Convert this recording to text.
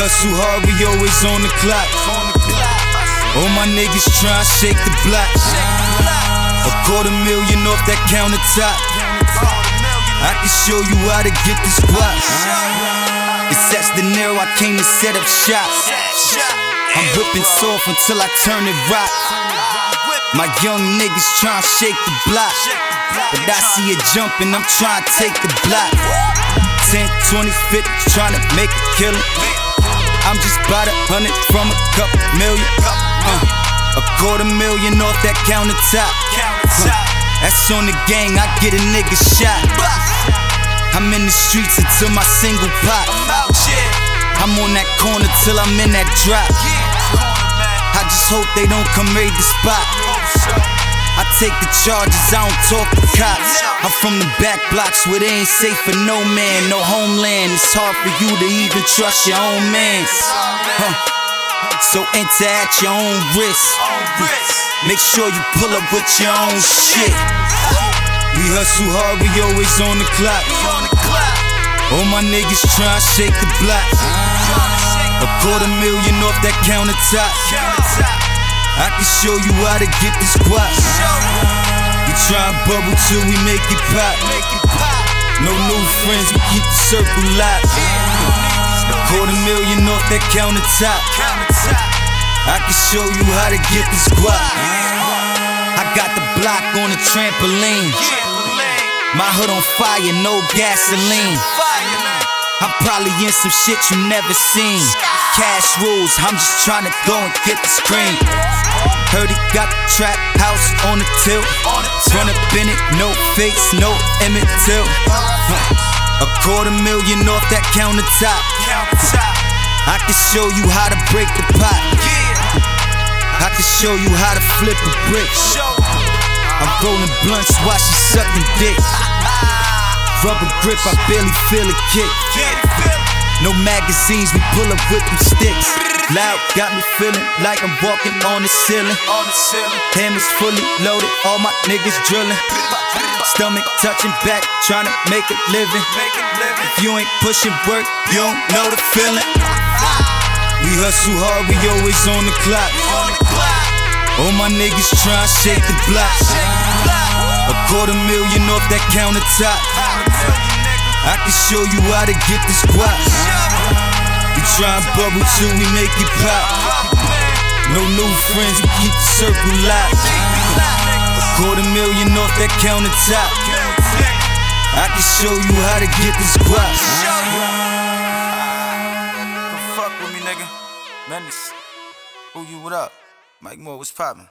hustle hard, we always on the clock. All my niggas tryna shake the block. A quarter million off that countertop. I can show you how to get this block. It's that's De Niro, I came to set up shop. I'm whipping soft until I turn it rock. My young niggas tryna shake the block. But I see it jumping, I'm tryna take the block. 10, 20, 50, tryna make a killing. I'm just about a hundred from a couple million. Uh, a quarter million off that countertop. Huh, that's on the gang, I get a nigga shot. I'm in the streets until my single pop. I'm on that corner till I'm in that drop. I just hope they don't come raid the spot. I take the charges, I don't talk to cops. I'm from the back blocks where they ain't safe for no man, no homeland. It's hard for you to even trust your own mans. Huh. So enter at your own risk. Make sure you pull up with your own shit. We hustle hard, we always on the clock. All my niggas tryna shake the block. A quarter million off that countertop. I can show you how to get this guap. We try and bubble till we make it pop. No new friends, we keep the circle locked. A quarter million off that countertop. I can show you how to get this guap. I got the block on a trampoline. My hood on fire, no gasoline. I'm probably in some shit you never seen. Cash rules, I'm just trying to go and get the screen. Heard he got the trap house on the tilt. Run up in it, no face, no Emmett Till. Huh. A quarter million off that countertop. I can show you how to break the pot. I can show you how to flip a brick. I'm rolling blunts while she sucking dick. Rubber grip, I barely feel a kick. Magazines, we pull up with them sticks. Loud, got me feeling like I'm walking on the ceiling. On the ceiling. Hammers fully loaded, all my niggas drilling. Stomach touching back, trying to make a living. If you ain't pushing work, you don't know the feeling. We hustle hard, we always on the clock. All my niggas tryna shake the block. A quarter million off that countertop. I can show you how to get this guap. We try and bubble till we make it pop. No new friends, we keep the circle locked. A quarter million off that countertop. I can show you how to get this guap. Don't fuck with me, nigga. Menace. Who you, what up? Mike Mor, what's poppin'?